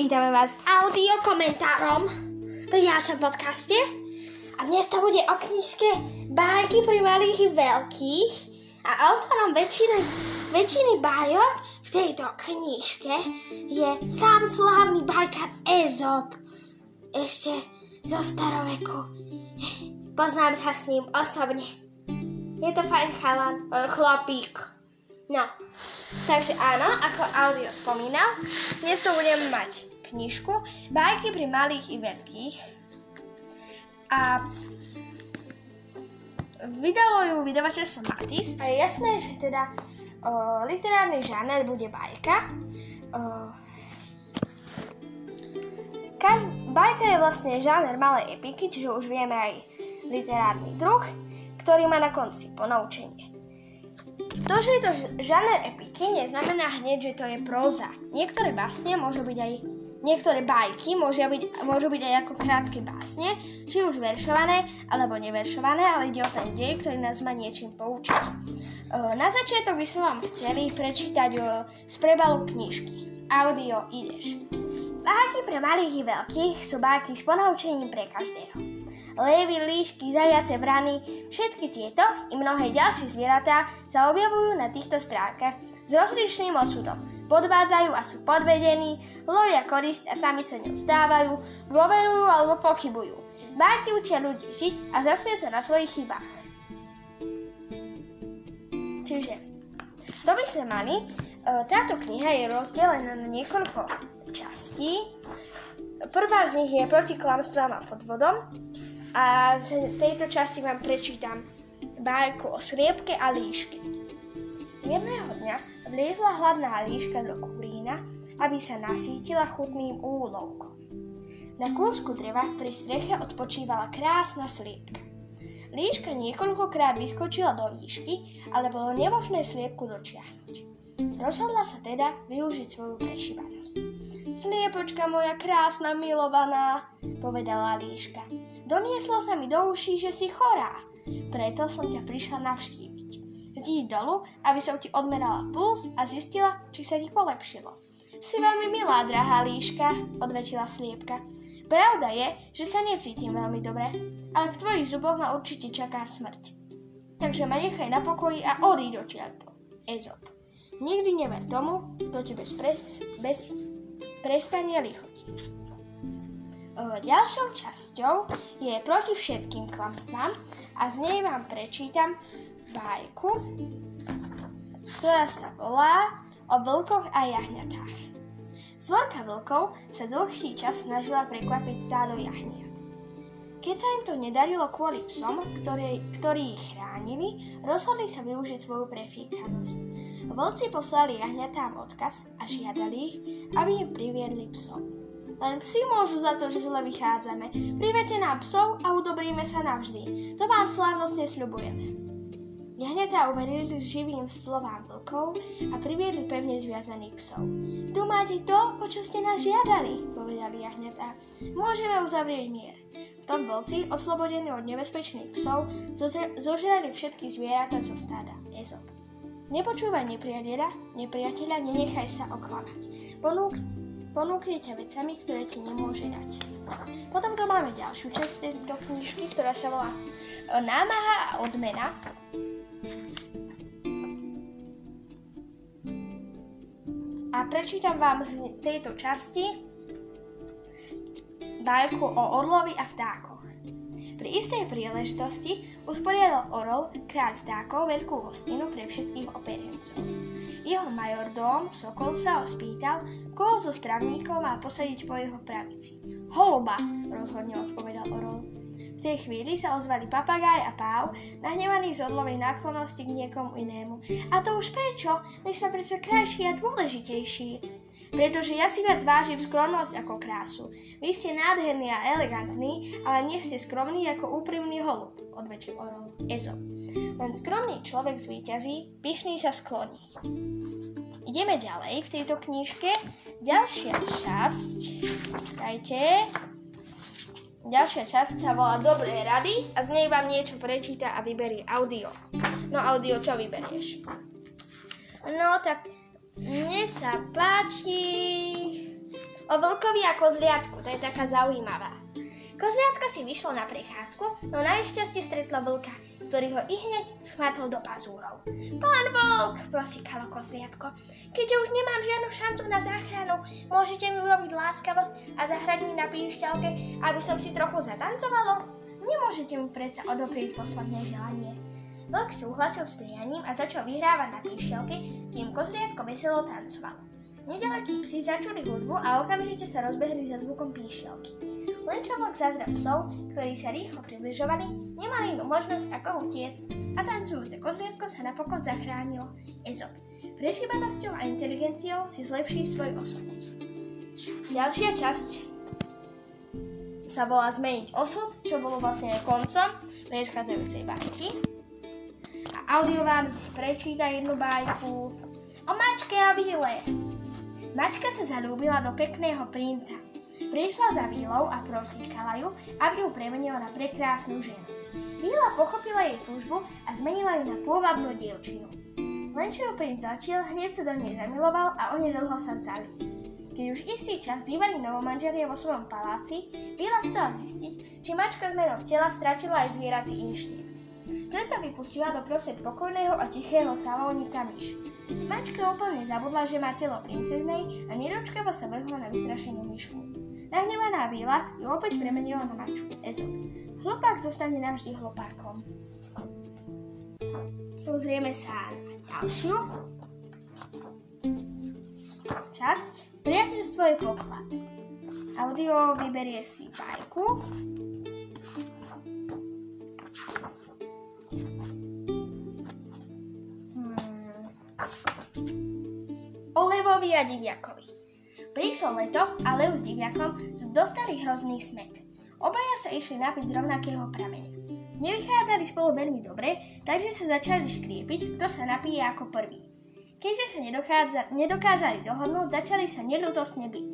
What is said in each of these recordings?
Vítame vás audio komentárom pri našom podcaste. A dnes to bude o knižke Bájky pri malých i veľkých. A autorom väčšiny, väčšiny bájok v tejto knižke je sám slávny bajkár Ezop. Ešte zo staroveku. Poznám sa s ním osobne. Je to fajn chalan, e, chlapík. No, takže áno, ako audio spomínal, dnes to budeme mať knižku Bajky pri malých i veľkých. A vydalo ju vydavateľstvo Matis a je jasné, že teda o, literárny žáner bude bajka. O, každ- bajka je vlastne žáner malej epiky, čiže už vieme aj literárny druh, ktorý má na konci ponaučenie. To, že je to žáner epiky, neznamená hneď, že to je próza. Niektoré básne môžu byť aj Niektoré bajky môžu byť, môžu byť aj ako krátke básne, či už veršované alebo neveršované, ale ide o ten dej, ktorý nás má niečím poučiť. Na začiatok by som vám chceli prečítať z prebalu knižky. Audio ideš. Báky pre malých i veľkých sú báky s ponaučením pre každého. Levy, líšky, zajace, vrany, všetky tieto i mnohé ďalšie zvieratá sa objavujú na týchto stránkach s rozličným osudom podvádzajú a sú podvedení, lovia korisť a sami sa ňou stávajú, dôverujú alebo pochybujú. Bajky učia ľudí žiť a zasmieť sa na svojich chybách. Čiže, to by sme mali. Táto kniha je rozdelená na niekoľko častí. Prvá z nich je proti klamstvám a podvodom. A z tejto časti vám prečítam bajku o sliepke a líške. Jedného dňa vliezla hladná líška do kurína, aby sa nasítila chutným úlovkom. Na kúsku dreva pri streche odpočívala krásna sliepka. Líška niekoľkokrát vyskočila do výšky, ale bolo nemožné sliepku dočiahnuť. Rozhodla sa teda využiť svoju prešivanosť. Sliepočka moja krásna milovaná, povedala líška. Donieslo sa mi do uší, že si chorá. Preto som ťa prišla navštíviť. Dí dolu, aby som ti odmerala puls a zistila, či sa ti polepšilo. Si veľmi milá, drahá líška, odvetila sliepka. Pravda je, že sa necítim veľmi dobre, ale v tvojich zuboch ma určite čaká smrť. Takže ma nechaj na pokoji a odíď odtiaľto. Ezop. Nikdy never tomu, kto ti bez, pres, bez prestania lichotiť. Ďalšou časťou je proti všetkým klamstvám a z nej vám prečítam bajku, ktorá sa volá o vlkoch a jahňatách. Svorka vlkov sa dlhší čas snažila prekvapiť stádo jahniat. Keď sa im to nedarilo kvôli psom, ktoré, ktorí ich chránili, rozhodli sa využiť svoju prefíkanosť. Vlci poslali jahňatám odkaz a žiadali ich, aby im priviedli psov. Len psi môžu za to, že zle vychádzame. Privete nám psov a udobríme sa navždy. To vám slávnostne sľubujeme. Jahňatá uverili živým slovám vlkov a priviedli pevne zviazaných psov. Tu máte to, o čo ste nás žiadali, povedali jahňatá. Môžeme uzavrieť mier. V tom vlci, oslobodení od nebezpečných psov, zožrali všetky zvieratá zo stáda. Ezop. Nepočúvaj nepriateľa, nepriateľa, nenechaj sa oklamať. Ponúk, ponúkne ťa vecami, ktoré ti nemôže dať. Potom tu máme ďalšiu časť tejto knižky, ktorá sa volá Námaha a odmena. Prečítam vám z tejto časti bajku o orlovi a vtákoch. Pri istej príležitosti usporiadal orol, kráľ vtákov, veľkú hostinu pre všetkých operencov. Jeho majordóm Sokol sa ho spýtal, koho zo stravníkov má posadiť po jeho pravici. Holuba, rozhodne odpovedal orol. V tej chvíli sa ozvali papagáj a páv, nahnevaní z odlovej náklonnosti k niekomu inému. A to už prečo? My sme predsa krajší a dôležitejší. Pretože ja si viac vážim skromnosť ako krásu. Vy ste nádherný a elegantný, ale nie ste skromný ako úprimný holub, odvetil orol Ezo. Len skromný človek zvíťazí, pyšný sa skloní. Ideme ďalej v tejto knižke. Ďalšia časť. Dajte. Ďalšia časť sa volá Dobré rady a z nej vám niečo prečíta a vyberie audio. No audio čo vyberieš? No tak mne sa páči O vlkovi a kozliatku, to je taká zaujímavá. Kozliatko si vyšlo na prechádzku, no najšťastie stretlo vlka, ktorý ho i hneď schmatol do pazúrov. Pán vlk, prosíkalo kozliatko, keďže už nemám žiadnu šancu na záchranu, môžete mi urobiť láskavosť a zahrať mi na píšťalke, aby som si trochu zatancovalo? Nemôžete mi predsa odoprieť posledné želanie. Vlk súhlasil s prianím a začal vyhrávať na píšťalke, kým kozliatko veselo tancovalo. Nedalekí psi začuli hudbu a okamžite sa rozbehli za zvukom píšťalky. Len čo vlk zazrel psov, ktorí sa rýchlo približovali, nemali inú možnosť ako utiec a tancujúce kozliatko sa napokon zachránilo. Ezop. Prežívanosťou a inteligenciou si zlepší svoj osud. Ďalšia časť sa volá Zmeniť osud, čo bolo vlastne koncom predchádzajúcej bajky. A audio vám prečíta jednu bajku o mačke a víle. Mačka sa zalúbila do pekného princa. Prišla za Vílou a prosíkala ju, aby ju premenila na prekrásnu ženu. Víla pochopila jej túžbu a zmenila ju na pôvabnú dievčinu. Len čo ju princ začal, hneď sa do nej zamiloval a oni dlho sa vzali. Keď už istý čas bývali novomanželia vo svojom paláci, Víla chcela zistiť, či mačka zmenou tela stratila aj zvierací inštinkt. Preto vypustila do prosed pokojného a tichého salónika myš. Mačka úplne zabudla, že má telo princeznej a nedočkavo sa vrhla na vystrašenú myšku. Nahnevaná víla ju opäť premenila na mačku Ezop. Hlupák zostane navždy hlupákom. Pozrieme sa ďalšiu časť. Priateľstvo je poklad. Audio vyberie si bajku. Hmm. O levovi a diviakovi. Prišlo leto a Leu s diviakom dostali hrozný smet. Obaja sa išli napiť z rovnakého prameňa. Nevychádzali spolu veľmi dobre, takže sa začali škriepiť, kto sa napije ako prvý. Keďže sa nedokázali dohodnúť, začali sa nelutostne byť.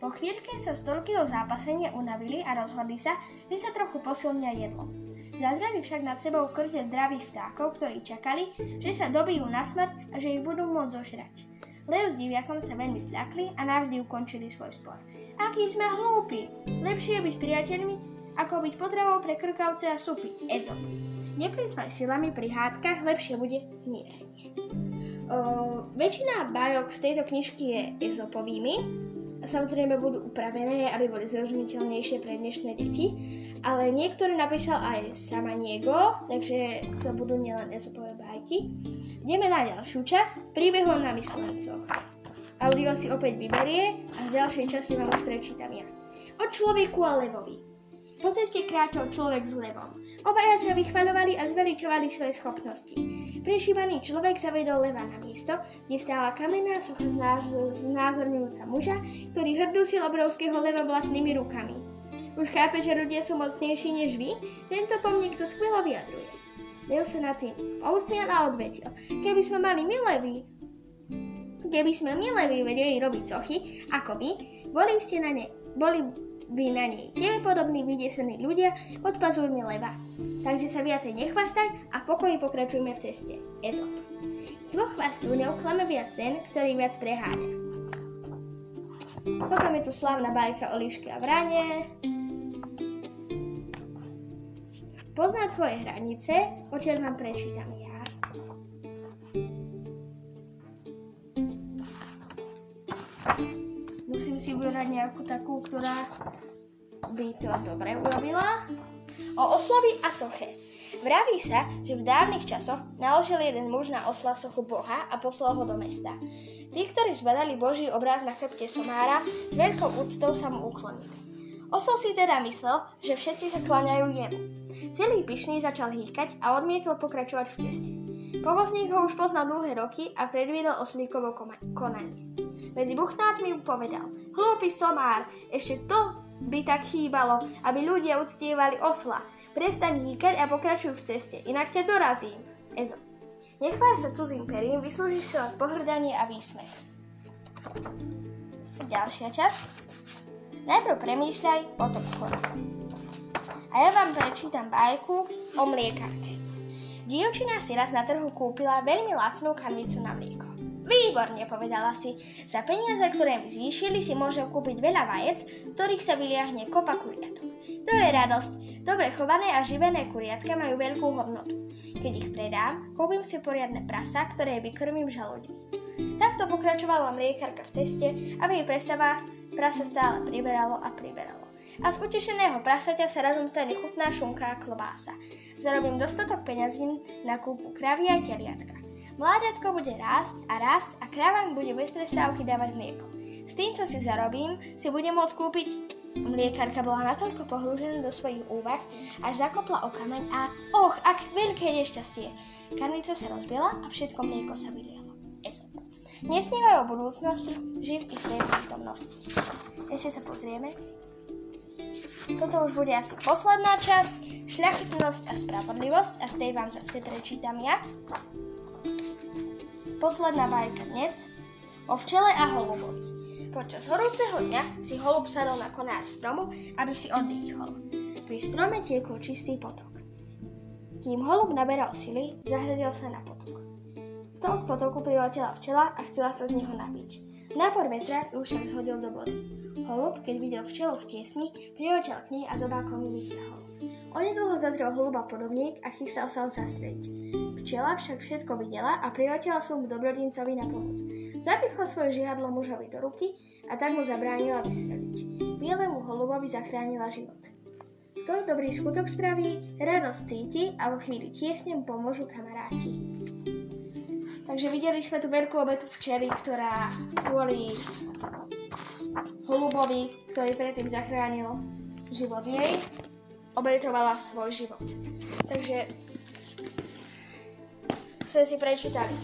Po chvíľke sa z toľkého zápasenia unavili a rozhodli sa, že sa trochu posilnia jedlo. Zazreli však nad sebou krde zdravých vtákov, ktorí čakali, že sa dobijú na smrť a že ich budú môcť zožrať. Leo s diviakom sa veľmi zľakli a navždy ukončili svoj spor. Aký sme hlúpi! Lepšie je byť priateľmi, ako byť potravou pre krkavce a supy. Ezop. Neplýtvaj silami pri hádkach, lepšie bude zmierenie. O, väčšina bajok z tejto knižky je ezopovými, samozrejme budú upravené, aby boli zrozumiteľnejšie pre dnešné deti, ale niektoré napísal aj Samaniego, takže to budú nielen ezopové bajky. Ideme na ďalšiu časť, príbehom na myslencoch. Audio si opäť vyberie a z ďalšej časti vám už prečítam ja. O človeku a levovi. Po ceste kráčal človek s levom. Obaja sa vychvaľovali a zveličovali svoje schopnosti. Prešívaný človek zavedol leva na miesto, kde stála kamenná socha znázorňujúca muža, ktorý hrdusil obrovského leva vlastnými rukami. Už chápe, že ľudia sú mocnejší než vy? Tento pomník to skvelo vyjadruje. Leo sa na tým pousmiel a odvetil. Keby sme mali my levy, keby sme my levy vedeli robiť sochy, ako vy, boli, ste na ne, boli by na nej tebe podobní vydesení ľudia pod pazúrmi leva. Takže sa viacej nechvastaj a pokoji pokračujme v ceste. Ezop. Z dvoch chvastov neoklame viac ten, ktorý viac preháňa. Potom je tu slávna bajka o líške a vrane, Poznať svoje hranice, odtiaľ vám prečítam si vybrať nejakú takú, ktorá by to dobre urobila. O oslovi a soche. Vraví sa, že v dávnych časoch naložil jeden muž na osla sochu Boha a poslal ho do mesta. Tí, ktorí zbadali Boží obráz na chrbte somára, s veľkou úctou sa mu uklonili. Osol si teda myslel, že všetci sa kláňajú jemu. Celý pyšný začal hýkať a odmietol pokračovať v ceste. Povozník ho už poznal dlhé roky a predviedol oslíkovo konanie. Medzi buchnátmi mu povedal, hlúpy somár, ešte to by tak chýbalo, aby ľudia uctievali osla. Prestaň hýkať a pokračuj v ceste, inak ťa dorazím. Ezo. Nechvár sa cudzím perím, vyslúžiš si len pohrdanie a výsmech. Ďalšia časť. Najprv premýšľaj, potom konaj. A ja vám prečítam bajku o mliekárke. Dievčina si raz na trhu kúpila veľmi lacnú kanvicu na mlieko. Výborne, povedala si. Za peniaze, ktoré mi zvýšili, si môžem kúpiť veľa vajec, z ktorých sa vyliahne kopa kuriatok. To je radosť. Dobre chované a živené kuriatka majú veľkú hodnotu. Keď ich predám, kúpim si poriadne prasa, ktoré vykrmím žalúdmi. Takto pokračovala mliekarka v ceste, aby jej predstavách prasa stále priberalo a priberalo. A z utešeného prasaťa sa razom stane chutná šunka a klobása. Zarobím dostatok peňazí na kúpu kravy a teliatka. Mláďatko bude rásť a rásť a kráva mi bude bez prestávky dávať mlieko. S tým, čo si zarobím, si budem môcť kúpiť... Mliekarka bola natoľko pohrúžená do svojich úvah, až zakopla o kameň a... Och, ak veľké nešťastie! Karnica sa rozbila a všetko mlieko sa vylialo. Ezop. Nesnívaj o budúcnosti, živ v istej prítomnosti. Ešte sa pozrieme. Toto už bude asi posledná časť. Šľachetnosť a spravodlivosť a z tej vám zase prečítam ja. Posledná bajka dnes o včele a holubovi. Počas horúceho dňa si holub sadol na konár stromu, aby si oddychol. Pri strome tiekol čistý potok. Kým holub naberal sily, zahľadil sa na potok. V tom potoku priletela včela a chcela sa z neho napiť. Nápor vetra ju však zhodil do vody. Holub, keď videl včelu v tiesni, priletel k nej a zobákom ju vyťahol. Onedlho zazrel holuba podobník a chystal sa ho zastreliť. Včela však všetko videla a priletela svojmu dobrodincovi na pomoc. Zapichla svoje žihadlo mužovi do ruky a tak mu zabránila vystreliť. Bielemu holubovi zachránila život. Kto dobrý skutok spraví, radosť cíti a vo chvíli tiesne mu pomôžu kamaráti. Takže videli sme tu veľkú obetu včely, ktorá kvôli holubovi, ktorý predtým zachránil život jej, obetovala svoj život. Takže sme si prečítali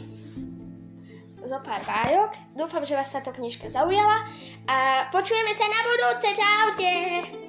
zo pár bájok. Dúfam, že vás táto knižka zaujala a počujeme sa na budúce. Čaute!